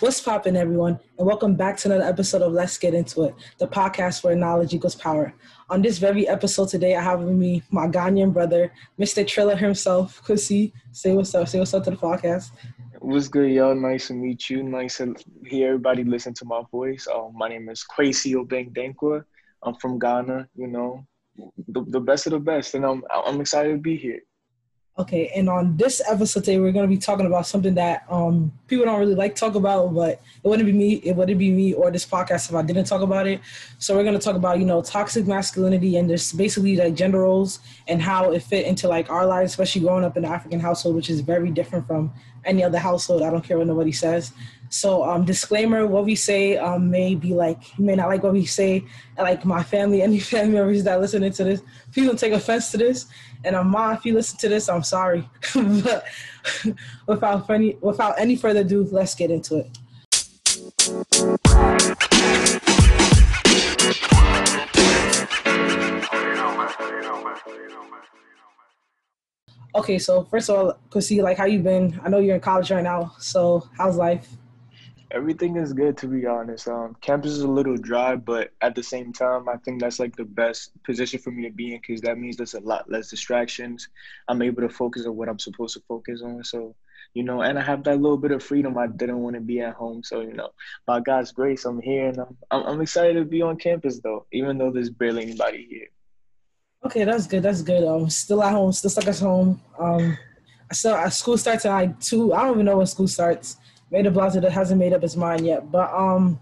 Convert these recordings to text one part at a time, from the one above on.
What's poppin', everyone, and welcome back to another episode of Let's Get Into It, the podcast where knowledge equals power. On this very episode today, I have with me my Ghanaian brother, Mr. Triller himself, Kwasi. Say what's up. Say what's up to the podcast. What's good, y'all? Nice to meet you. Nice to hear everybody listen to my voice. Uh, my name is Kwasi Obeng Dankwa. I'm from Ghana. You know, the, the best of the best, and I'm I'm excited to be here. Okay, and on this episode today, we're going to be talking about something that um, people don't really like talk about, but it wouldn't be me, it wouldn't be me or this podcast if I didn't talk about it. So we're going to talk about you know toxic masculinity and just basically like gender roles and how it fit into like our lives, especially growing up in an African household, which is very different from any other household. I don't care what nobody says. So, um, disclaimer: what we say um, may be like you may not like what we say. Like my family, any family members that listening to this, please don't take offense to this. And um, mom, if you listen to this, I'm sorry. but without any without any further ado, let's get into it. Okay, so first of all, Kwasi, like how you been? I know you're in college right now, so how's life? Everything is good to be honest. Um, campus is a little dry, but at the same time, I think that's like the best position for me to be in because that means there's a lot less distractions. I'm able to focus on what I'm supposed to focus on. So, you know, and I have that little bit of freedom. I didn't want to be at home, so you know, by God's grace, I'm here, and I'm, I'm excited to be on campus though, even though there's barely anybody here. Okay, that's good. That's good. Um, still at home, still stuck at home. Um, so uh, school starts at like two. I don't even know when school starts. Made a Blaser that hasn't made up his mind yet. But um,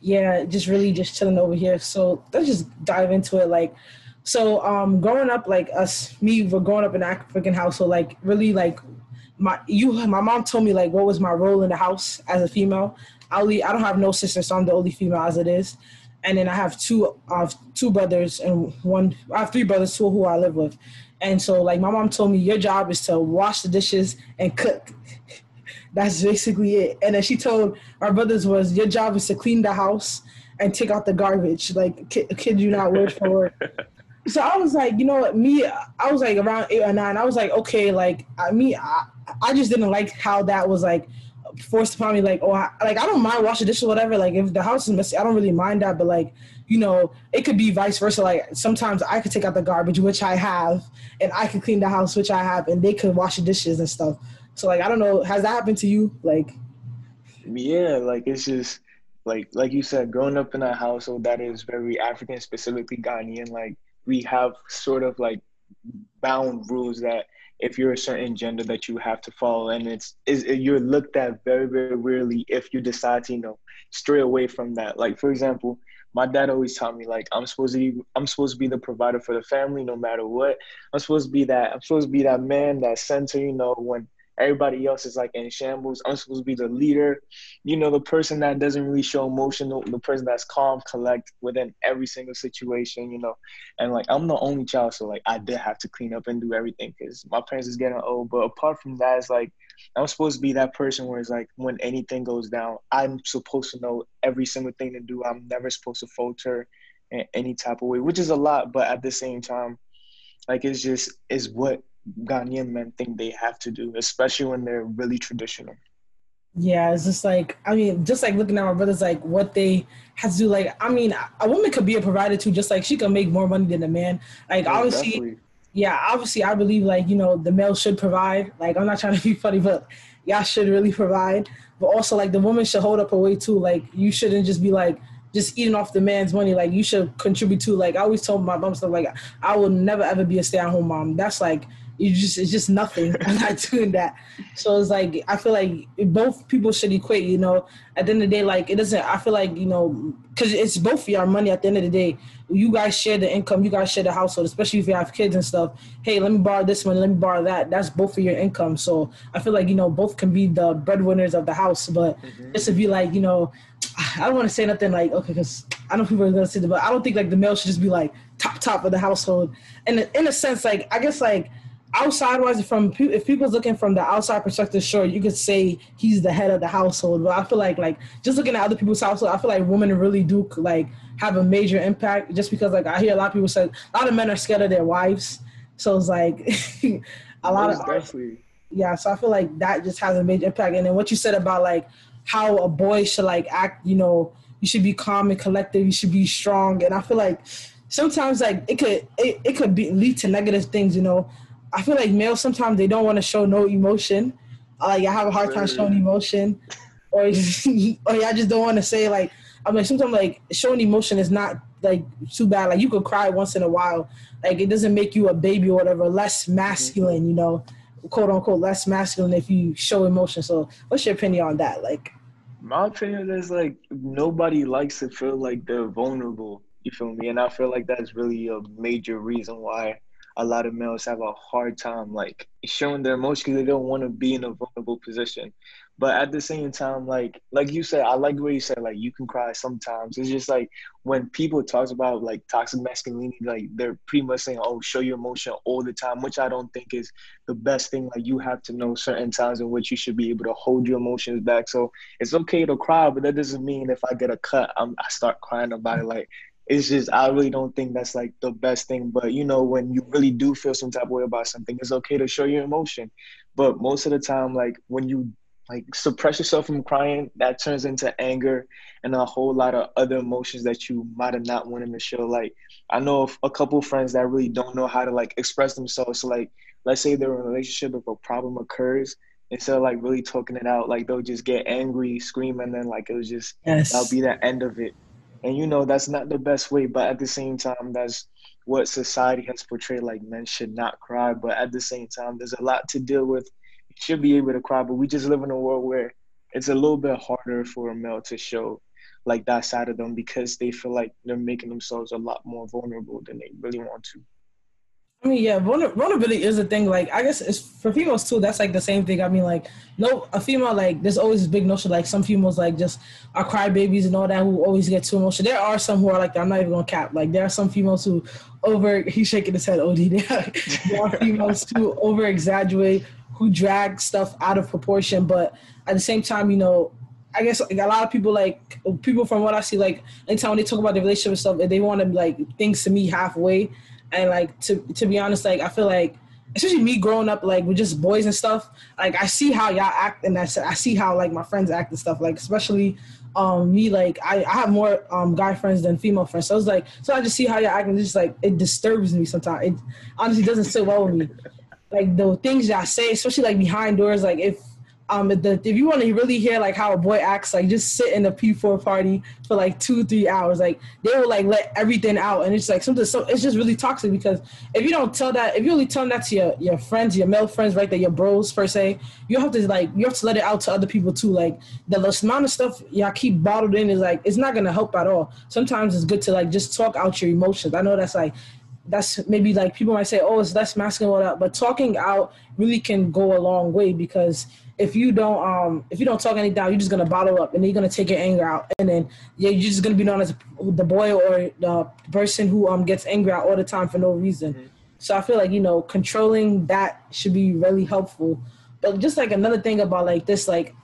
yeah, just really just chilling over here. So let's just dive into it. Like, so um, growing up, like us, me, we're growing up in an African household. Like, really, like my you, my mom told me like what was my role in the house as a female. I only, I don't have no sisters, so I'm the only female as it is. And then I have two, have two brothers and one. I have three brothers, two who I live with. And so, like, my mom told me, your job is to wash the dishes and cook that's basically it. And then she told our brothers was your job is to clean the house and take out the garbage. Like kid, kid you not word for word. so I was like, you know what, me, I was like around eight or nine. I was like, okay, like I me, I, I just didn't like how that was like forced upon me. Like, oh, I, like I don't mind washing dishes or whatever. Like if the house is messy, I don't really mind that. But like, you know, it could be vice versa. Like sometimes I could take out the garbage, which I have, and I could clean the house, which I have, and they could wash the dishes and stuff. So like I don't know, has that happened to you? Like Yeah, like it's just like like you said, growing up in a household that is very African, specifically Ghanaian, like we have sort of like bound rules that if you're a certain gender that you have to follow and it's is you're looked at very very weirdly if you decide to you know stray away from that. Like for example my dad always taught me like I'm supposed to be I'm supposed to be the provider for the family no matter what. I'm supposed to be that I'm supposed to be that man that center you know when Everybody else is like in shambles. I'm supposed to be the leader, you know, the person that doesn't really show emotion, the person that's calm, collect within every single situation, you know. And like I'm the only child, so like I did have to clean up and do everything because my parents is getting old. But apart from that, it's like I'm supposed to be that person where it's like when anything goes down, I'm supposed to know every single thing to do. I'm never supposed to falter in any type of way, which is a lot, but at the same time, like it's just is what Ghanaian men think they have to do, especially when they're really traditional. Yeah, it's just like I mean, just like looking at my brothers, like what they have to do. Like, I mean, a woman could be a provider too, just like she can make more money than a man. Like, yeah, obviously, definitely. yeah, obviously, I believe like you know the male should provide. Like, I'm not trying to be funny, but y'all should really provide. But also, like the woman should hold up her weight too. Like, you shouldn't just be like just eating off the man's money. Like, you should contribute to. Like, I always told my mom stuff like, I will never ever be a stay at home mom. That's like you just it's just nothing. I'm not doing that. So it's like I feel like both people should equate. You know, at the end of the day, like it doesn't. I feel like you know because it's both of your money. At the end of the day, you guys share the income. You guys share the household, especially if you have kids and stuff. Hey, let me borrow this money. Let me borrow that. That's both of your income. So I feel like you know both can be the breadwinners of the house. But mm-hmm. just to be like you know, I don't want to say nothing like okay because I know people are gonna say that, but I don't think like the male should just be like top top of the household. And in a sense, like I guess like outside wise from if people's looking from the outside perspective sure you could say he's the head of the household but i feel like like just looking at other people's household i feel like women really do like have a major impact just because like i hear a lot of people say a lot of men are scared of their wives so it's like a lot of yeah so i feel like that just has a major impact and then what you said about like how a boy should like act. You know, you should be calm and collected. You should be strong. And I feel like sometimes like it could it, it could be lead to negative things. You know, I feel like males sometimes they don't want to show no emotion. Uh, like I have a hard time showing emotion, or or I just don't want to say like I'm like sometimes like showing emotion is not like too bad. Like you could cry once in a while. Like it doesn't make you a baby or whatever. Less masculine, you know, quote unquote, less masculine if you show emotion. So what's your opinion on that? Like, my opinion is like nobody likes to feel like they're vulnerable. You feel me? And I feel like that's really a major reason why a lot of males have a hard time like showing their emotions because they don't want to be in a vulnerable position. But at the same time, like like you said, I like way you said like you can cry sometimes. It's just like when people talk about like toxic masculinity, like they're pretty much saying, "Oh, show your emotion all the time," which I don't think is the best thing. Like you have to know certain times in which you should be able to hold your emotions back. So it's okay to cry, but that doesn't mean if I get a cut, I'm, I start crying about it. Like it's just I really don't think that's like the best thing. But you know, when you really do feel some type of way about something, it's okay to show your emotion. But most of the time, like when you like suppress yourself from crying, that turns into anger and a whole lot of other emotions that you might have not wanted to show. Like I know a couple friends that really don't know how to like express themselves. So like let's say they're in a relationship, if a problem occurs, instead of like really talking it out, like they'll just get angry, scream, and then like it was just yes. that'll be the end of it. And you know that's not the best way, but at the same time, that's what society has portrayed. Like men should not cry, but at the same time, there's a lot to deal with You should be able to cry, but we just live in a world where it's a little bit harder for a male to show like that side of them because they feel like they're making themselves a lot more vulnerable than they really want to. I mean, yeah, vulnerability is a thing. Like, I guess it's for females too. That's like the same thing. I mean, like, no, a female like there's always this big notion like some females like just are crybabies and all that who always get too emotional. There are some who are like I'm not even gonna cap. Like, there are some females who over. He's shaking his head. Od. There, are females who over exaggerate who drag stuff out of proportion. But at the same time, you know, I guess like, a lot of people like people from what I see, like anytime when they talk about the relationship and stuff, they want to like things to me halfway. And like to to be honest, like I feel like especially me growing up like with just boys and stuff, like I see how y'all act and that's I see how like my friends act and stuff. Like especially um me like I, I have more um guy friends than female friends. So I was like so I just see how y'all act and just like it disturbs me sometimes. It honestly doesn't sit well with me like the things that I say, especially like behind doors, like if um the if you want to really hear like how a boy acts, like just sit in a P4 party for like two three hours. Like they will like let everything out, and it's like something. So it's just really toxic because if you don't tell that, if you only tell that to your your friends, your male friends, right, that your bros per se, you have to like you have to let it out to other people too. Like the amount of stuff y'all keep bottled in is like it's not gonna help at all. Sometimes it's good to like just talk out your emotions. I know that's like that's maybe like people might say, oh, it's less masculine, but talking out really can go a long way because if you don't um if you don't talk any down, you're just gonna bottle up and then you're gonna take your anger out, and then yeah, you're just gonna be known as the boy or the person who um gets angry out all the time for no reason. Mm-hmm. So I feel like you know controlling that should be really helpful. But just like another thing about like this, like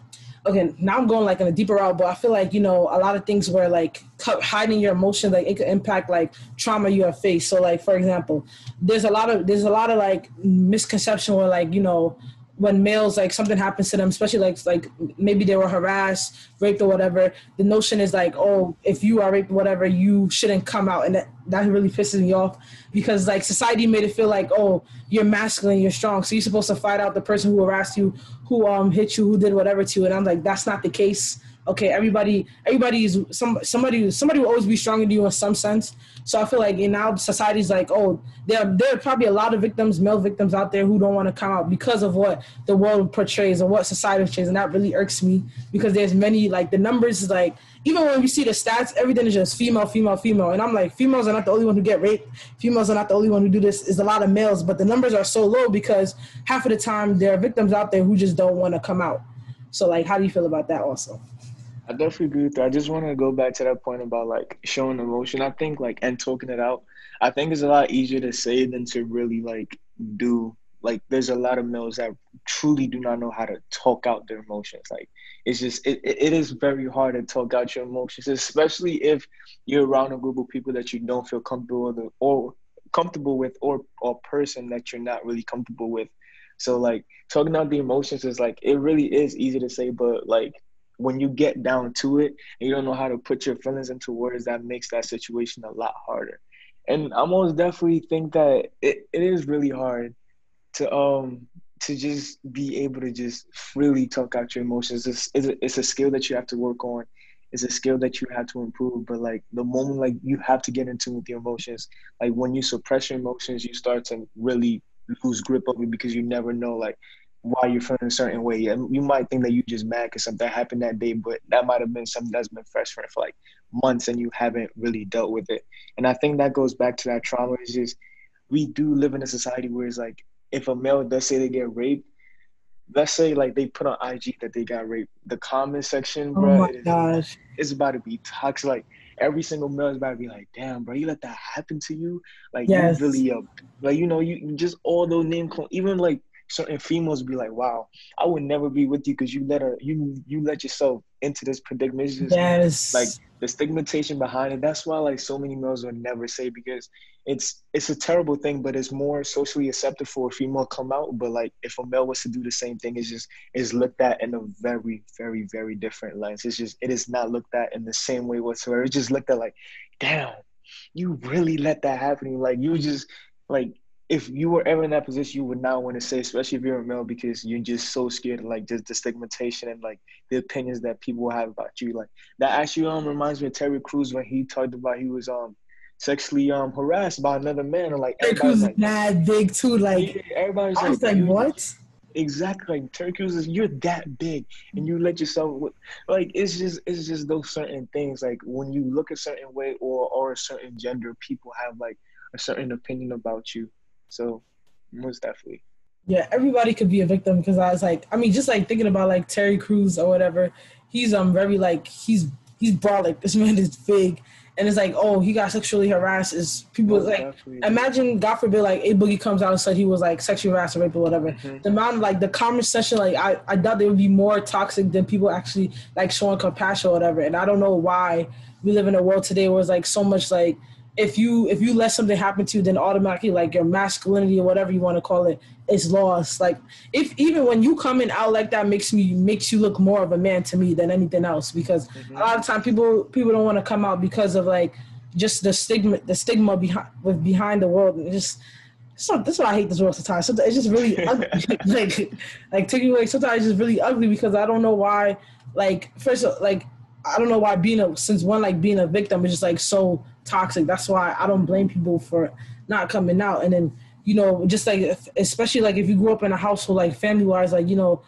okay, now I'm going like in a deeper route, but I feel like, you know, a lot of things where like hiding your emotions, like it could impact like trauma you have faced. So like, for example, there's a lot of, there's a lot of like misconception where like, you know, when males like something happens to them, especially like like maybe they were harassed, raped or whatever, the notion is like, oh, if you are raped, whatever, you shouldn't come out, and that that really pisses me off because like society made it feel like, oh, you're masculine, you're strong, so you're supposed to fight out the person who harassed you, who um hit you, who did whatever to you, and I'm like, that's not the case okay, everybody, everybody is some somebody somebody will always be stronger than you in some sense. So I feel like in now society's like, oh, there there are probably a lot of victims, male victims out there who don't want to come out because of what the world portrays and what society portrays, and that really irks me because there's many like the numbers is like even when we see the stats, everything is just female, female, female, and I'm like, females are not the only one who get raped. Females are not the only one who do this. It's a lot of males, but the numbers are so low because half of the time there are victims out there who just don't want to come out. So like, how do you feel about that also? I definitely agree with that. I just want to go back to that point about like showing emotion. I think like and talking it out. I think it's a lot easier to say than to really like do. Like there's a lot of males that truly do not know how to talk out their emotions. Like it's just it, it is very hard to talk out your emotions, especially if you're around a group of people that you don't feel comfortable with or comfortable with or or person that you're not really comfortable with. So like talking out the emotions is like it really is easy to say, but like when you get down to it and you don't know how to put your feelings into words, that makes that situation a lot harder. And I most definitely think that it, it is really hard to um to just be able to just freely talk out your emotions. It's, it's, a, it's a skill that you have to work on. It's a skill that you have to improve. But like the moment like you have to get in tune with your emotions, like when you suppress your emotions, you start to really lose grip of it because you never know like why you're feeling a certain way. And you might think that you just mad because something happened that day, but that might have been something that's been fresh for, like months and you haven't really dealt with it. And I think that goes back to that trauma. Is just we do live in a society where it's like if a male does say they get raped, let's say like they put on IG that they got raped, the comment section, oh bro, my gosh, it's about to be toxic. Like every single male is about to be like, damn, bro, you let that happen to you? Like yes. you really uh, like you know, you just all those name even like certain females be like, "Wow, I would never be with you because you let her, you you let yourself into this predicament." Just, yes, like the stigmatization behind it. That's why like so many males would never say because it's it's a terrible thing, but it's more socially accepted for a female come out. But like if a male was to do the same thing, it's just is looked at in a very very very different lens. It's just it is not looked at in the same way whatsoever. It's just looked at like, damn, you really let that happen. Like you just like if you were ever in that position, you would not want to say, especially if you're a male, because you're just so scared of like just the stigmatization and like the opinions that people have about you. Like that actually um reminds me of Terry Crews when he talked about he was um sexually um harassed by another man and like Terry Crews like, mad big too. Like yeah, everybody's I was like, like what? Exactly. Like Terry Crews is you're that big and you let yourself like it's just it's just those certain things. Like when you look a certain way or or a certain gender, people have like a certain opinion about you so most definitely. Yeah, everybody could be a victim because I was like, I mean, just like thinking about like Terry Crews or whatever. He's um very like he's he's broad like this man is big, and it's like oh he got sexually harassed. Is people like definitely. imagine God forbid like a boogie comes out and said he was like sexually harassed or raped or whatever. Mm-hmm. The amount of, like the comment section like I I doubt they would be more toxic than people actually like showing compassion or whatever. And I don't know why we live in a world today where it's like so much like if you if you let something happen to you, then automatically like your masculinity or whatever you want to call it is lost. Like if even when you coming out like that makes me makes you look more of a man to me than anything else because mm-hmm. a lot of time people people don't want to come out because of like just the stigma the stigma behind with behind the world and just so that's why I hate this world sometimes. So it's just really ugly. like like taking away sometimes it's just really ugly because I don't know why like first like I don't know why being a since one like being a victim is just like so toxic. That's why I don't blame people for not coming out. And then you know, just like if, especially like if you grew up in a household like family wise, like you know,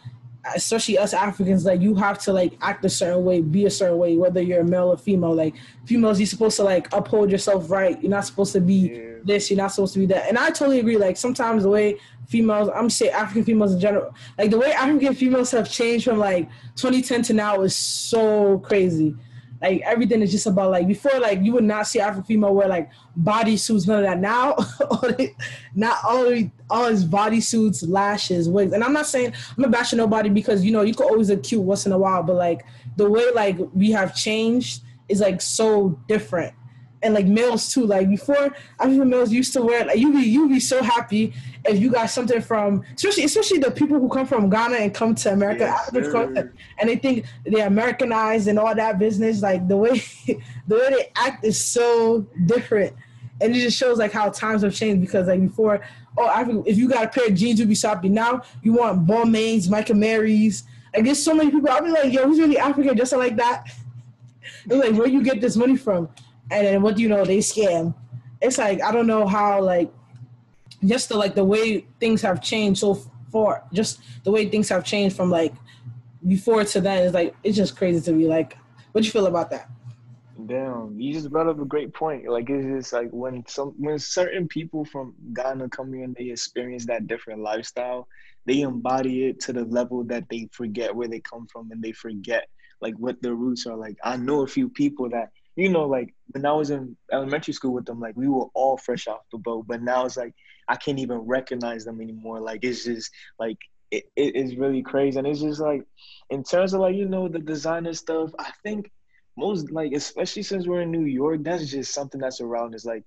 especially us Africans, like you have to like act a certain way, be a certain way, whether you're a male or female. Like females, you're supposed to like uphold yourself right. You're not supposed to be yeah. This. You're not supposed to be that. And I totally agree. Like sometimes the way females, I'm say African females in general, like the way African females have changed from like 2010 to now is so crazy. Like everything is just about like before, like you would not see African female wear like bodysuits, none of that. Now, not all all his bodysuits, lashes, wigs. And I'm not saying I'm not bashing nobody because you know you could always look cute once in a while, but like the way like we have changed is like so different and like males too. Like before, I African males used to wear like you be you be so happy if you got something from especially especially the people who come from Ghana and come to America yes, and they think they're Americanized and all that business. Like the way the way they act is so different, and it just shows like how times have changed. Because like before, oh, if you got a pair of jeans, you'd be shopping. Now you want Balmain's, Michael Marys. Like there's so many people. I'll be like, yo, who's really African, just like that. It's like where you get this money from, and then what do you know? They scam. It's like I don't know how like just the like the way things have changed so far, just the way things have changed from like before to then is like it's just crazy to me. Like, what you feel about that? Damn, you just brought up a great point. Like it's just like when some when certain people from Ghana come in, they experience that different lifestyle, they embody it to the level that they forget where they come from and they forget like what their roots are. Like I know a few people that you know, like when I was in elementary school with them, like we were all fresh off the boat. But now it's like I can't even recognize them anymore. Like it's just like it, it is really crazy. And it's just like in terms of like, you know, the designer stuff, I think most like especially since we're in New York, that's just something that's around us. Like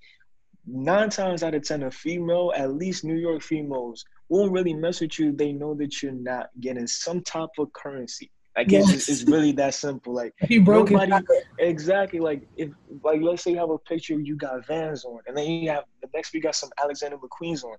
nine times out of ten, a female, at least New York females, won't really mess with you. They know that you're not getting some type of currency Like yes. it's, it's really that simple. Like you broke nobody, exactly. Like if like let's say you have a picture you got Vans on, and then you have the next week you got some Alexander McQueen's on.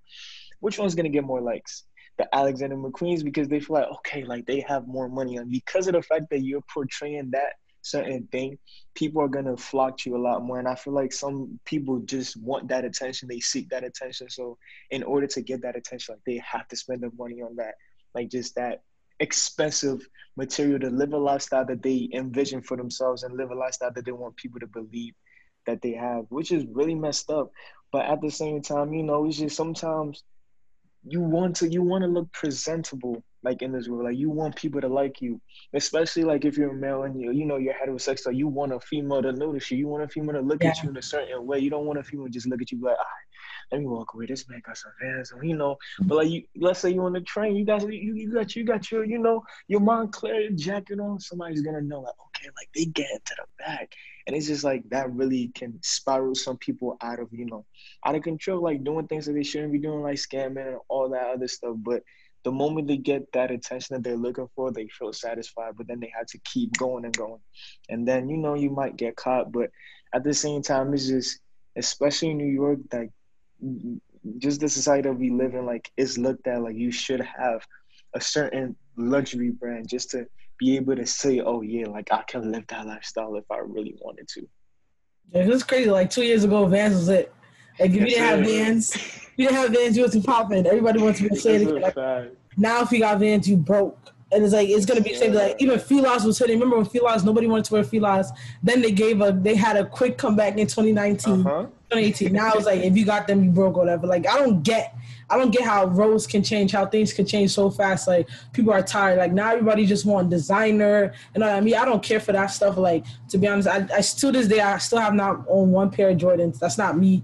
Which one's gonna get more likes? The Alexander McQueen's because they feel like okay, like they have more money on because of the fact that you're portraying that certain thing, people are gonna flock to you a lot more. And I feel like some people just want that attention, they seek that attention. So in order to get that attention, like they have to spend the money on that, like just that expensive material to live a lifestyle that they envision for themselves and live a lifestyle that they want people to believe that they have, which is really messed up. But at the same time, you know, it's just sometimes you want to you want to look presentable like in this world like you want people to like you especially like if you're a male and you you know you're heterosexual you want a female to notice you you want a female to look yeah. at you in a certain way you don't want a female to just look at you like ah let me walk away. This man got some vans on, you know. But like you, let's say you on the train, you got you, you got you got your you know your Moncler jacket on. Somebody's gonna know like okay, like they get into the back, and it's just like that really can spiral some people out of you know out of control, like doing things that they shouldn't be doing, like scamming and all that other stuff. But the moment they get that attention that they're looking for, they feel satisfied. But then they have to keep going and going, and then you know you might get caught. But at the same time, it's just especially in New York, like just the society that we live in, like is looked at like you should have a certain luxury brand just to be able to say, oh yeah, like I can live that lifestyle if I really wanted to. Yeah, it's crazy. Like two years ago, Vans was it. Like if you didn't have Vans, you didn't have Vans, you was popping. Everybody wants to be saying. Like, now if you got Vans, you broke. And it's like it's gonna be yeah. like even Filas was hitting. Remember when Filas nobody wanted to wear Filas. Then they gave a they had a quick comeback in 2019. Uh-huh. 2018. Now it's like if you got them, you broke or whatever. Like I don't get, I don't get how roles can change, how things can change so fast. Like people are tired. Like now everybody just want designer. You know what I mean? I don't care for that stuff. Like to be honest, I, I to this day I still have not owned one pair of Jordans. That's not me.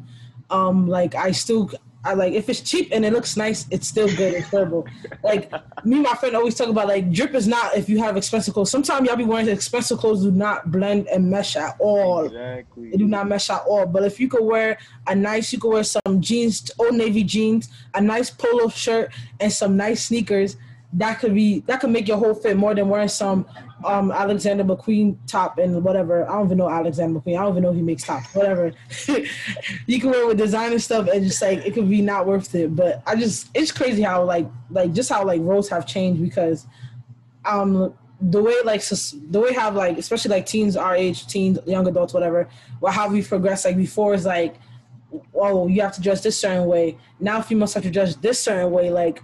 Um, like I still I like if it's cheap and it looks nice, it's still good. It's terrible. like me and my friend always talk about like drip is not if you have expensive clothes. Sometimes y'all be wearing expensive clothes do not blend and mesh at all. Exactly. They do not mesh at all. But if you could wear a nice, you could wear some jeans, old navy jeans, a nice polo shirt, and some nice sneakers. That could be that could make your whole fit more than wearing some um, Alexander McQueen top and whatever. I don't even know Alexander McQueen. I don't even know if he makes tops. Whatever. you can wear with designer stuff and just like it could be not worth it. But I just it's crazy how like like just how like roles have changed because um the way like the way have like especially like teens our age teens young adults whatever well how we progress like before is like oh you have to dress this certain way now females have to dress this certain way like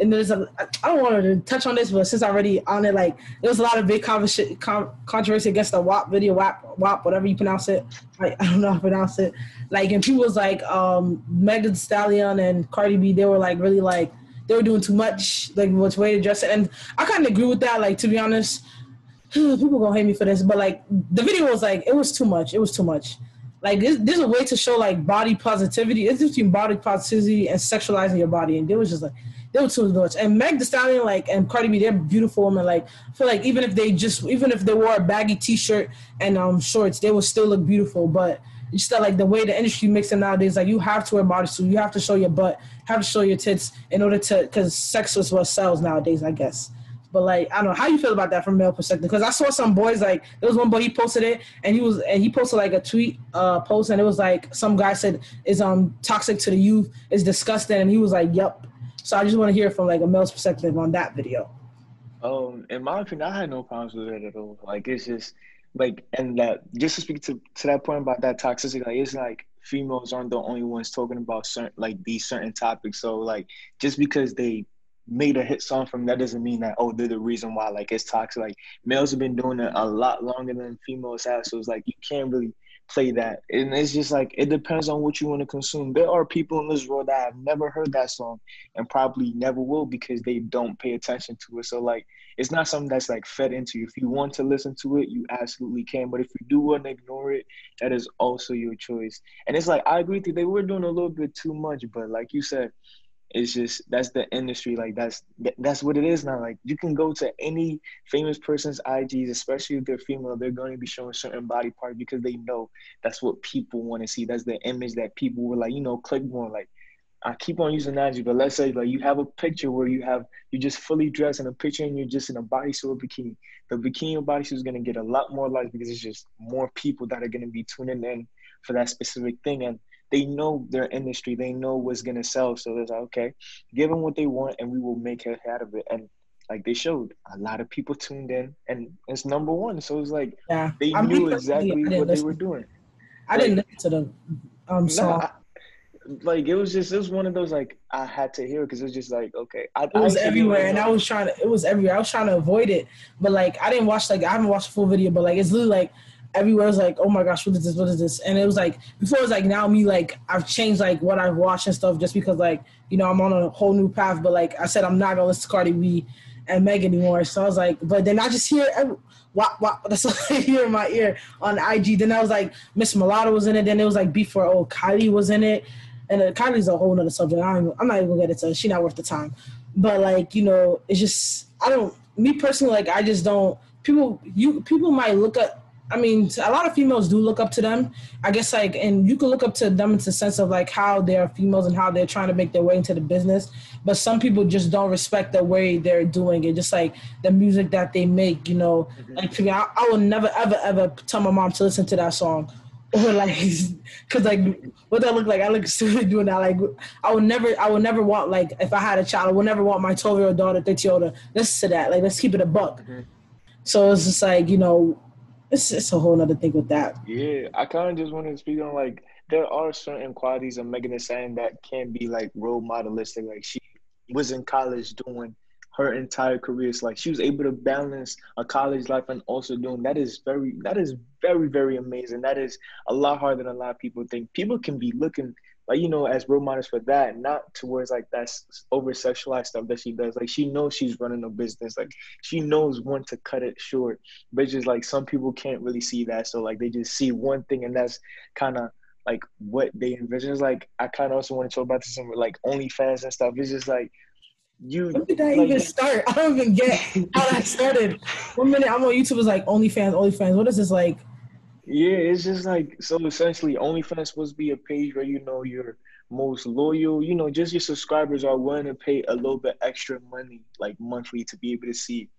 and there's a I don't want to touch on this, but since I already on it, like there was a lot of big controversy against the WAP video, WAP, WAP, whatever you pronounce it. I, I don't know how to pronounce it. Like, and people was like, um, Megan Stallion and Cardi B, they were like really like they were doing too much, like which way to dress it, and I kind of agree with that. Like to be honest, people gonna hate me for this, but like the video was like it was too much. It was too much. Like there's, there's a way to show like body positivity. It's between body positivity and sexualizing your body, and it was just like they were too much. And Meg Thee Stallion, like, and Cardi B, they're beautiful women. Like, I feel like even if they just, even if they wore a baggy T-shirt and um shorts, they would still look beautiful. But just like the way the industry makes it nowadays, like you have to wear bodysuit, you have to show your butt, have to show your tits in order to, because sex is what sells nowadays, I guess. But like, I don't know how you feel about that from male perspective. Because I saw some boys like there was one boy he posted it and he was and he posted like a tweet uh post and it was like some guy said is um toxic to the youth, is disgusting, and he was like, "Yep." So I just want to hear from like a male's perspective on that video. Um, in my opinion, I had no problems with it at all. Like it's just like and that just to speak to to that point about that toxicity, like it's like females aren't the only ones talking about certain like these certain topics. So like just because they made a hit song from that doesn't mean that oh they're the reason why like it's toxic. Like males have been doing it a lot longer than females have. So it's like you can't really play that. And it's just like it depends on what you want to consume. There are people in this world that have never heard that song and probably never will because they don't pay attention to it. So like it's not something that's like fed into you. If you want to listen to it, you absolutely can. But if you do want to ignore it, that is also your choice. And it's like I agree with you, they were doing a little bit too much, but like you said, it's just that's the industry like that's that's what it is now. Like you can go to any famous person's ig's especially if they're female they're going to be showing certain body parts because they know that's what people want to see. That's the image that people were like you know click more like I keep on using analogy, but let's say like you have a picture where you have you're just fully dressed in a picture and you're just in a bodysuit or bikini. The bikini or bodysuit is gonna get a lot more likes because it's just more people that are gonna be tuning in for that specific thing. And they know their industry, they know what's gonna sell. So they're like, okay, give them what they want and we will make it out of it. And like they showed, a lot of people tuned in and it's number one. So it's like yeah. they I knew exactly what they were doing. I like, didn't listen to the um song. I, like it was just it was one of those like I had to hear because it was just like okay. I, it was I everywhere, and I was trying to. It was everywhere. I was trying to avoid it, but like I didn't watch like I haven't watched the full video, but like it's literally like everywhere was like, oh my gosh, what is this? What is this? And it was like before it was like now me like I've changed like what I've watched and stuff just because like you know I'm on a whole new path. But like I said, I'm not gonna listen to Cardi B and Meg anymore. So I was like, but then I just hear every, what that's what I hear in my ear on IG. Then I was like Miss Mulatto was in it. Then it was like before oh Kylie was in it and uh, Kylie's a whole nother subject. I am not even gonna get into. She not worth the time. But like you know, it's just I don't. Me personally, like I just don't. People, you people might look at. I mean, a lot of females do look up to them. I guess like, and you can look up to them in the sense of like how they're females and how they're trying to make their way into the business. But some people just don't respect the way they're doing it. Just like the music that they make, you know. Mm-hmm. Like to me, I, I will never ever ever tell my mom to listen to that song or like because like what that look like i look stupid doing that like i would never i would never want like if i had a child i would never want my 12 year old daughter 13 year old to listen to that like let's keep it a buck mm-hmm. so it's just like you know it's, it's a whole other thing with that yeah i kind of just wanted to speak on like there are certain qualities of megan thee stallion that can be like role modelistic like she was in college doing her entire career. It's like she was able to balance a college life and also doing that is very that is very very amazing. That is a lot harder than a lot of people think. People can be looking like you know as role models for that, not towards like that over sexualized stuff that she does. Like she knows she's running a business. Like she knows when to cut it short. But just like some people can't really see that, so like they just see one thing and that's kind of like what they envision. It's like I kind of also want to talk about this some like only OnlyFans and stuff. It's just like you when did that like, even start? I don't even get how that started. One minute I'm on YouTube is like OnlyFans, OnlyFans. What is this like? Yeah, it's just like so essentially OnlyFans supposed to be a page where you know your most loyal, you know, just your subscribers are willing to pay a little bit extra money, like monthly, to be able to see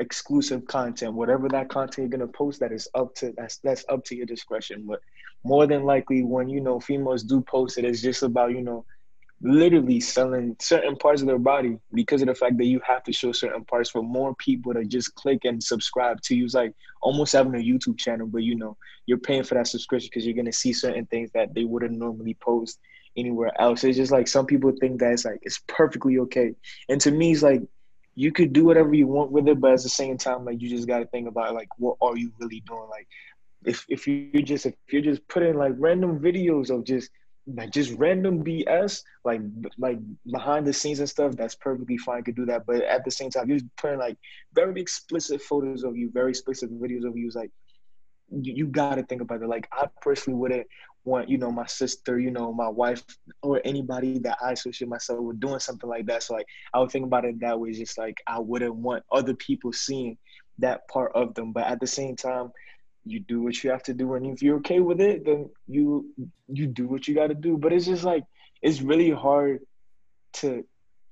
exclusive content. Whatever that content you're gonna post, that is up to that's that's up to your discretion. But more than likely, when you know females do post it, it's just about you know literally selling certain parts of their body because of the fact that you have to show certain parts for more people to just click and subscribe to you. It's like almost having a YouTube channel, but you know, you're paying for that subscription because you're gonna see certain things that they wouldn't normally post anywhere else. It's just like some people think that it's like it's perfectly okay. And to me, it's like you could do whatever you want with it, but at the same time, like you just gotta think about like what are you really doing? Like if if you just if you're just putting like random videos of just like just random BS, like like behind the scenes and stuff, that's perfectly fine. Could do that, but at the same time, you're putting like very explicit photos of you, very explicit videos of you. Is like you, you got to think about it. Like I personally wouldn't want you know my sister, you know my wife, or anybody that I associate myself with doing something like that. So like I would think about it that way. Just like I wouldn't want other people seeing that part of them, but at the same time you do what you have to do and if you're okay with it then you you do what you got to do. But it's just like it's really hard to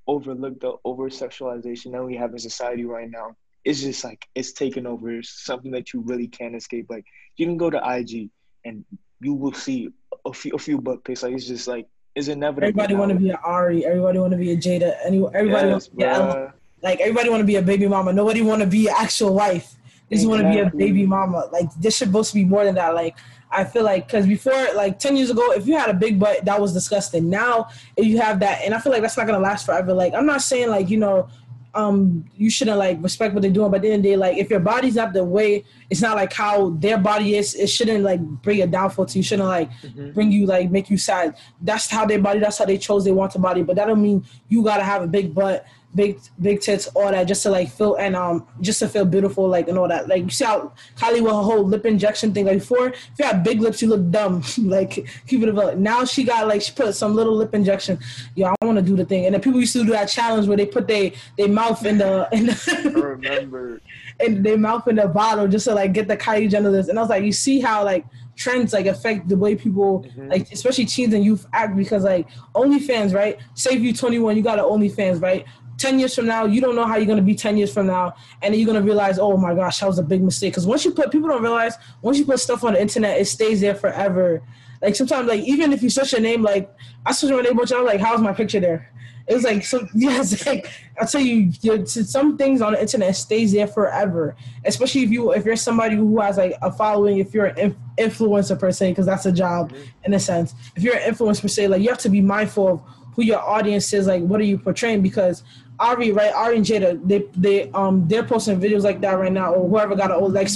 overlook the over sexualization that we have in society right now. It's just like it's taken over it's something that you really can't escape. Like you can go to ig and you will see a few a few butt pics. Like it's just like it's inevitable everybody want to be an ari. Everybody want to be a jada. Any everybody yes, want like everybody want to be a baby mama. Nobody want to be an actual wife just exactly. want to be a baby mama. Like this should supposed to be more than that. Like I feel like because before, like ten years ago, if you had a big butt, that was disgusting. Now, if you have that, and I feel like that's not gonna last forever. Like I'm not saying like you know, um, you shouldn't like respect what they're doing, but at the end of the day, like if your body's not the way, it's not like how their body is. It shouldn't like bring a downfall to you. Shouldn't like mm-hmm. bring you like make you sad. That's how their body. That's how they chose they want to body. But that don't mean you gotta have a big butt big big tits, all that, just to like feel and um just to feel beautiful, like and all that. Like you see how Kylie with her whole lip injection thing. Like before, if you had big lips, you look dumb. like keep it about. Now she got like she put some little lip injection. Yo, I want to do the thing. And then people used to do that challenge where they put they they mouth in the in the. remember. and they mouth in the bottle just to like get the Kylie Jenner list. And I was like, you see how like trends like affect the way people mm-hmm. like especially teens and youth act because like OnlyFans, right? Say if you 21, you got an OnlyFans, right? 10 years from now, you don't know how you're going to be 10 years from now. And then you're going to realize, oh my gosh, that was a big mistake. Because once you put, people don't realize, once you put stuff on the internet, it stays there forever. Like sometimes, like even if you search your name, like I searched my name, but I was like, how's my picture there? It was like so. Yes, like I'll tell you, some things on the internet stays there forever. Especially if you if you're somebody who has like a following, if you're an influencer per se, because that's a job mm-hmm. in a sense. If you're an influencer per se, like you have to be mindful of who your audience is. Like, what are you portraying? Because Ari, right? Ari and Jada, they they um they're posting videos like that right now, or whoever got an old like.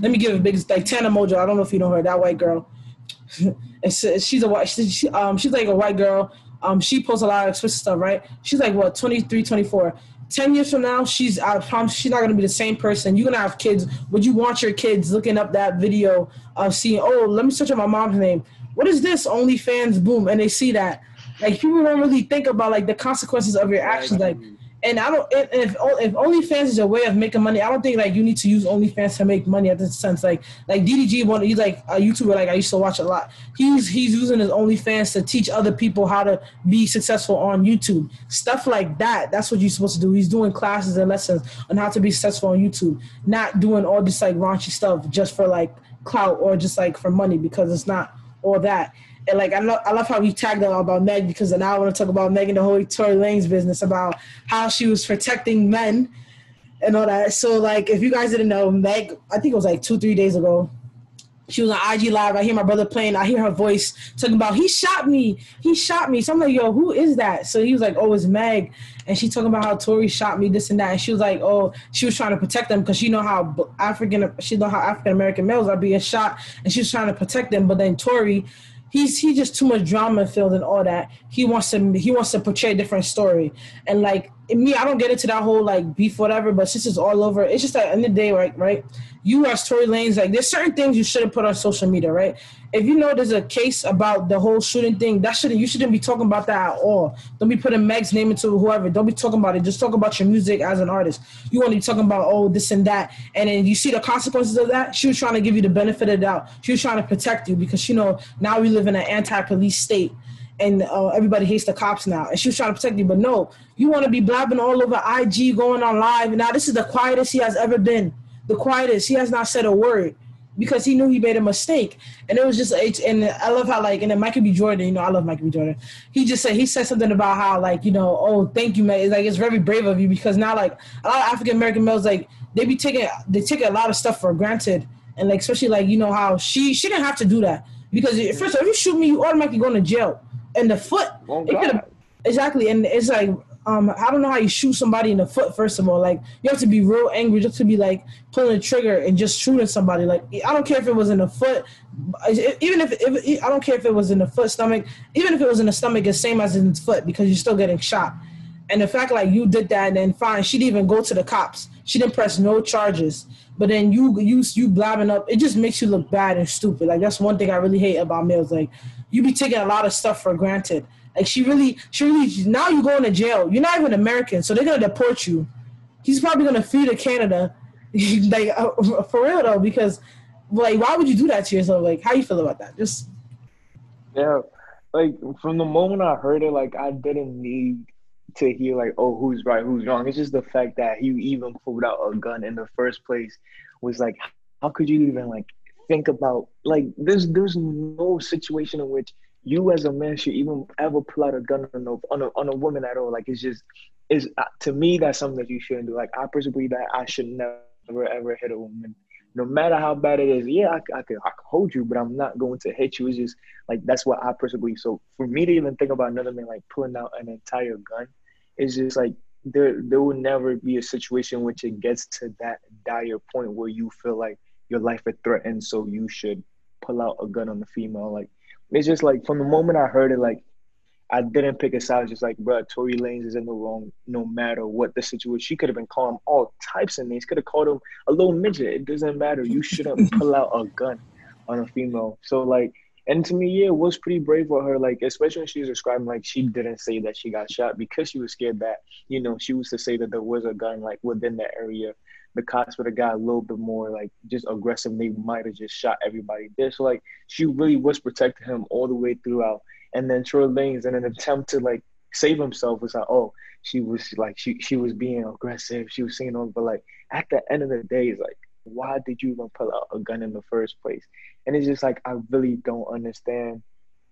Let me give a big like Tana Mongeau. I don't know if you know her, that white girl. she's a white. She, um, she's like a white girl. Um, she posts a lot of explicit stuff, right? She's like what 23, 24. 10 years from now, she's I promise she's not gonna be the same person. You're gonna have kids. Would you want your kids looking up that video of seeing, oh, let me search up my mom's name. What is this? OnlyFans boom, and they see that. Like people don't really think about like the consequences of your actions. Like and I don't if if OnlyFans is a way of making money, I don't think like you need to use OnlyFans to make money at this sense. Like like DDG one, he's like a YouTuber like I used to watch a lot. He's he's using his OnlyFans to teach other people how to be successful on YouTube. Stuff like that. That's what you're supposed to do. He's doing classes and lessons on how to be successful on YouTube, not doing all this like raunchy stuff just for like clout or just like for money because it's not all that. And like I, I love how we tagged on about Meg because now I want to talk about Megan the whole Tory Lanez business about how she was protecting men and all that. So like if you guys didn't know, Meg, I think it was like two three days ago. She was on IG Live. I hear my brother playing. I hear her voice talking about he shot me. He shot me. So I'm like, yo, who is that? So he was like, oh, it's Meg. And she talking about how Tory shot me, this and that. And she was like, oh, she was trying to protect them because she know how African, she know how African American males are being shot, and she was trying to protect them. But then Tory he's he just too much drama filled and all that. He wants to he wants to portray a different story. And like me, I don't get into that whole like beef whatever, but since it's all over, it's just at the end of the day, right? Right? You as Tory Lanez, like there's certain things you shouldn't put on social media, right? If you know there's a case about the whole shooting thing, that shouldn't you shouldn't be talking about that at all. Don't be putting Meg's name into whoever. Don't be talking about it. Just talk about your music as an artist. You want to be talking about oh this and that, and then you see the consequences of that. She was trying to give you the benefit of the doubt. She was trying to protect you because you know now we live in an anti-police state and uh, everybody hates the cops now. And she was trying to protect you, but no, you want to be blabbing all over IG, going on live. Now this is the quietest he has ever been. The quietest. He has not said a word because he knew he made a mistake. And it was just, and I love how like, and then Michael B. Jordan, you know, I love Michael B. Jordan. He just said he said something about how like, you know, oh, thank you, man. It's like it's very brave of you because now like a lot of African American males like they be taking they take a lot of stuff for granted, and like especially like you know how she she didn't have to do that because first of all, if you shoot me, you automatically going to jail in the foot. Oh, exactly, and it's like um, I don't know how you shoot somebody in the foot. First of all, like you have to be real angry just to be like pulling a trigger and just shooting somebody. Like I don't care if it was in the foot, even if, if I don't care if it was in the foot, stomach, even if it was in the stomach, it's same as in the foot because you're still getting shot. And the fact like you did that, and then fine, she didn't even go to the cops. She didn't press no charges. But then you you you blabbing up, it just makes you look bad and stupid. Like that's one thing I really hate about males. Like you be taking a lot of stuff for granted. Like she really, she really. Now you're going to jail. You're not even American, so they're gonna deport you. He's probably gonna flee to Canada, like uh, for real though, because like why would you do that to yourself? Like how you feel about that? Just yeah, like from the moment I heard it, like I didn't need to hear like oh who's right, who's wrong. It's just the fact that he even pulled out a gun in the first place was like how could you even like think about like there's there's no situation in which you as a man should even ever pull out a gun on a, on a, on a woman at all. Like it's just is uh, to me that's something that you shouldn't do. Like I personally that I should never ever hit a woman, no matter how bad it is. Yeah, I, I could I could hold you, but I'm not going to hit you. It's just like that's what I personally believe. So for me to even think about another man like pulling out an entire gun, is just like there there will never be a situation which it gets to that dire point where you feel like your life is threatened, so you should pull out a gun on the female. Like it's just like from the moment I heard it, like I didn't pick a side. Just like, bro, Tory Lanez is in the wrong no matter what the situation. She could have been calling him all types of names. Could have called him a little midget. It doesn't matter. You shouldn't pull out a gun on a female. So like, and to me, yeah, it was pretty brave for her. Like, especially when she was describing, like, she didn't say that she got shot because she was scared that, you know, she was to say that there was a gun like within that area. The cops would have got a little bit more like just aggressive, they might have just shot everybody there. So like she really was protecting him all the way throughout. And then Tory Lanez, in an attempt to like save himself, was like, oh, she was like she she was being aggressive, she was saying all, but like at the end of the day, it's like why did you even pull out a gun in the first place? And it's just like I really don't understand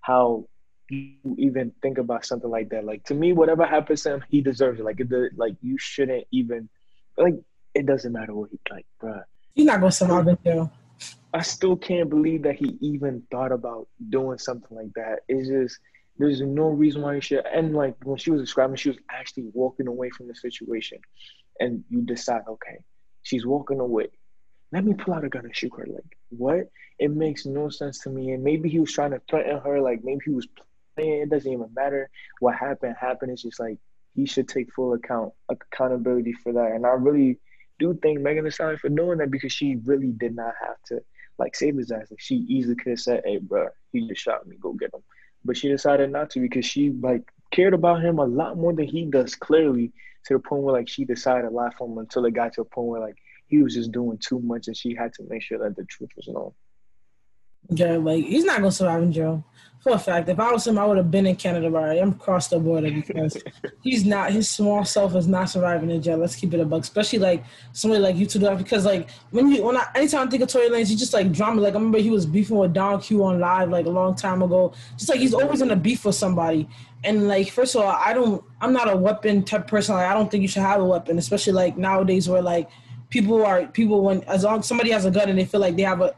how you even think about something like that. Like to me, whatever happens to him, he deserves it. Like it, like you shouldn't even like it doesn't matter what he like, bruh. He's not gonna survive it though. I still can't believe that he even thought about doing something like that. It's just there's no reason why he should. And like when she was describing, she was actually walking away from the situation, and you decide, okay, she's walking away let me pull out a gun and shoot her. Like, what? It makes no sense to me. And maybe he was trying to threaten her. Like, maybe he was playing. It doesn't even matter. What happened, happened. It's just like he should take full account accountability for that. And I really do thank Megan Thee Stallion for doing that because she really did not have to like save his ass. Like, she easily could have said, "Hey, bro, he just shot me. Go get him." But she decided not to because she like cared about him a lot more than he does. Clearly, to the point where like she decided to lie for him until it got to a point where like he was just doing too much, and she had to make sure that the truth was known. Yeah, like he's not gonna survive in jail. For a fact, if I was him, I would have been in Canada already. I'm across the border because he's not. His small self is not surviving in jail. Let's keep it a buck, especially like somebody like you two do. Because like when you when I anytime I think of Tory Lanez, he's just like drama. Like I remember he was beefing with Don Q on live like a long time ago. Just like he's always in a beef with somebody. And like first of all, I don't. I'm not a weapon type person. Like I don't think you should have a weapon, especially like nowadays where like people are people when as long as somebody has a gun and they feel like they have a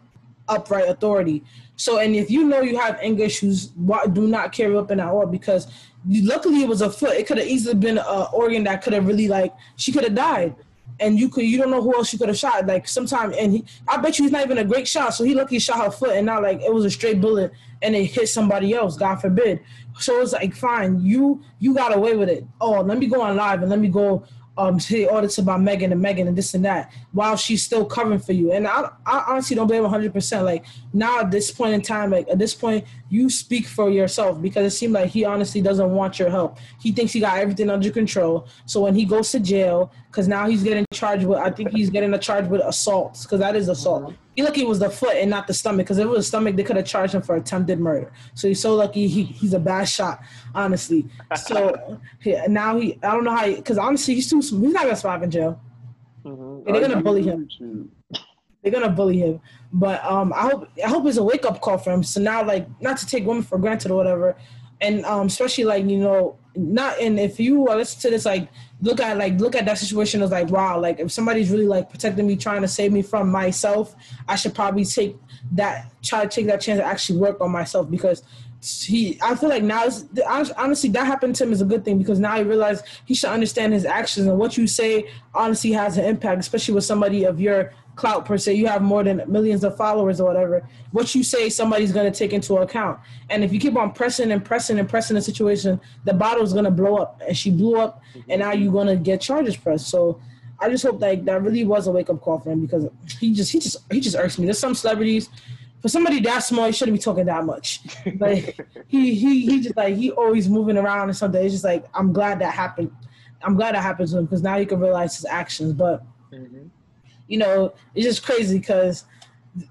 upright authority. So, and if you know you have anger issues, do not carry up in at all because luckily it was a foot. It could have easily been an organ that could have really like she could have died, and you could you don't know who else she could have shot. Like sometime, and he, I bet you he's not even a great shot. So he lucky shot her foot and not like it was a straight bullet and it hit somebody else. God forbid. So it's like fine, you you got away with it. Oh, let me go on live and let me go um say all this about Megan and Megan and this and that while she's still covering for you. And I, I honestly don't blame 100. percent Like now at this point in time, like at this point, you speak for yourself because it seemed like he honestly doesn't want your help. He thinks he got everything under control. So when he goes to jail, because now he's getting charged with, I think he's getting a charge with assault because that is assault. Mm-hmm. He lucky it was the foot and not the stomach because if it was the stomach, they could have charged him for attempted murder. So he's so lucky he, he's a bad shot, honestly. So yeah, now he, I don't know how, because honestly, he's too, he's not to survive in jail. Mm-hmm. They're going to bully him. They're gonna bully him, but um, I hope I hope it's a wake up call for him. So now, like, not to take women for granted or whatever, and um, especially like you know, not and if you listen to this, like look at like look at that situation as like wow like if somebody's really like protecting me trying to save me from myself i should probably take that try to take that chance to actually work on myself because he i feel like now honestly that happened to him is a good thing because now he realized he should understand his actions and what you say honestly has an impact especially with somebody of your clout per se. You have more than millions of followers or whatever. What you say, somebody's to take into account. And if you keep on pressing and pressing and pressing the situation, the bottle's to blow up. And she blew up, and now you're to get charges pressed. So I just hope that that really was a wake up call for him because he just he just he just irks me. There's some celebrities. For somebody that small, he shouldn't be talking that much. Like he he he just like he always moving around or something. It's just like I'm glad that happened. I'm glad that happened to him because now he can realize his actions. But mm-hmm you know, it's just crazy because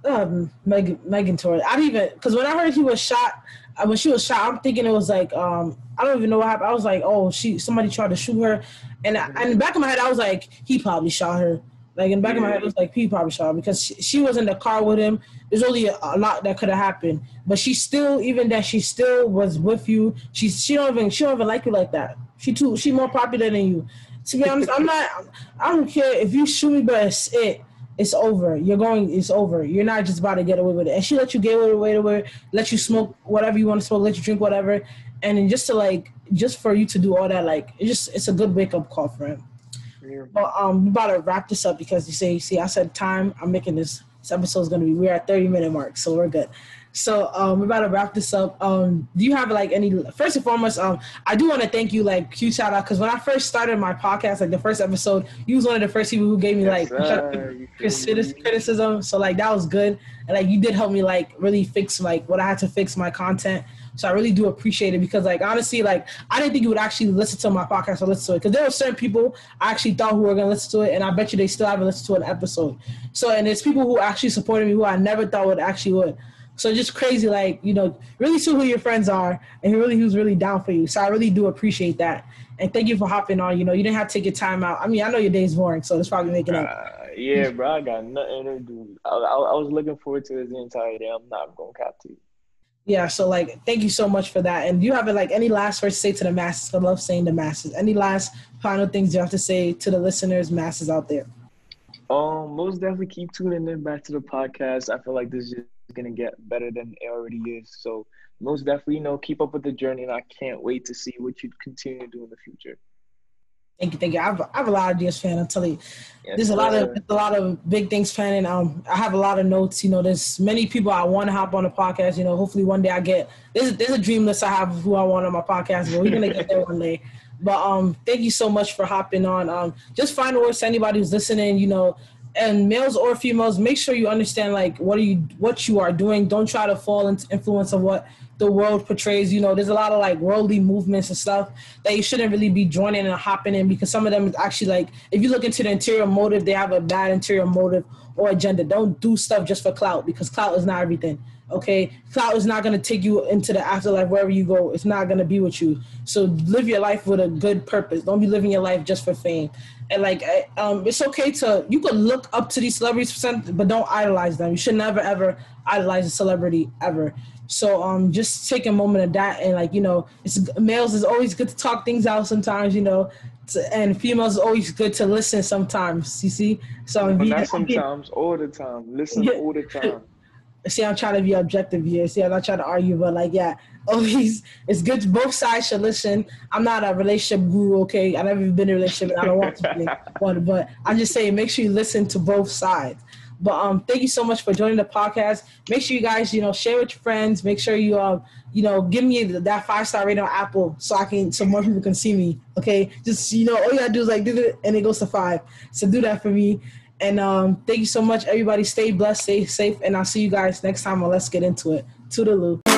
um, Megan, Megan Tory. I didn't even because when I heard he was shot, uh, when she was shot, I'm thinking it was like um, I don't even know what happened. I was like, oh, she somebody tried to shoot her, and, I, and in the back of my head, I was like, he probably shot her. Like in the back of my head, it was like he probably shot her because she, she was in the car with him. There's only a, a lot that could have happened, but she still, even that she still was with you. She she don't even she don't even like you like that. She too she more popular than you to be honest, I'm not. I don't care if you shoot me, but it's it. It's over. You're going. It's over. You're not just about to get away with it. And she let you get away with it. Let you smoke whatever you want to smoke. Let you drink whatever. And then just to like, just for you to do all that, like, it's just it's a good wake up call for him. Yeah. But um, we about to wrap this up because you say, see, I said time. I'm making this. This episode is gonna be. We're at 30 minute mark, so we're good. So um, we're about to wrap this up. Um, do you have like any? First and foremost, um, I do want to thank you, like, huge shout out, because when I first started my podcast, like the first episode, you was one of the first people who gave me like yes, criticism. So like that was good, and like you did help me like really fix like what I had to fix my content. So I really do appreciate it because, like, honestly, like I didn't think you would actually listen to my podcast or listen to it because there were certain people I actually thought who were gonna listen to it, and I bet you they still haven't listened to an episode. So, and it's people who actually supported me who I never thought would actually would. So just crazy, like you know, really see who your friends are, and who really who's really down for you. So I really do appreciate that, and thank you for hopping on. You know, you didn't have to take your time out. I mean, I know your day's boring, so it's probably making up. Uh, yeah, bro, I got nothing to do. I, I, I was looking forward to this the entire day. I'm not gonna cap to you yeah so like thank you so much for that and do you have like any last words to say to the masses i love saying the masses any last final things you have to say to the listeners masses out there um most definitely keep tuning in back to the podcast i feel like this is gonna get better than it already is so most definitely you know keep up with the journey and i can't wait to see what you continue to do in the future Thank you, thank you. I have, I have a lot of ideas, fan. I'm telling you, yes, there's a lot of a lot of big things planning. Um, I have a lot of notes. You know, there's many people I want to hop on the podcast. You know, hopefully one day I get. There's there's a dream list I have of who I want on my podcast, but we're gonna get there one day. But um, thank you so much for hopping on. Um, just final words to anybody who's listening. You know, and males or females, make sure you understand like what are you what you are doing. Don't try to fall into influence of what the world portrays. You know, there's a lot of like worldly movements and stuff that you shouldn't really be joining and hopping in because some of them actually like if you look into the interior motive, they have a bad interior motive or agenda. Don't do stuff just for clout because clout is not everything. Okay, clout is not going to take you into the afterlife wherever you go. It's not going to be with you. So live your life with a good purpose. Don't be living your life just for fame. And like, um, it's okay to you can look up to these celebrities, but don't idolize them. You should never ever idolize a celebrity ever. So um, just take a moment of that, and like you know, it's males is always good to talk things out sometimes, you know, to, and females is always good to listen sometimes. You see, so but not sometimes, all the time. Listen all the time. See, I'm trying to be objective here. See, I'm not trying to argue, but like, yeah, always it's good. Both sides should listen. I'm not a relationship guru, okay? I've never been in a relationship, and I don't want to be one. But I'm just saying, make sure you listen to both sides. But um, thank you so much for joining the podcast. Make sure you guys, you know, share with your friends. Make sure you, um, you know, give me that five star rating on Apple so I can, so more people can see me. Okay, just you know, all you gotta do is like do it, and it goes to five. So do that for me. And um, thank you so much, everybody. Stay blessed, stay safe, and I'll see you guys next time. Let's get into it. Toodaloo.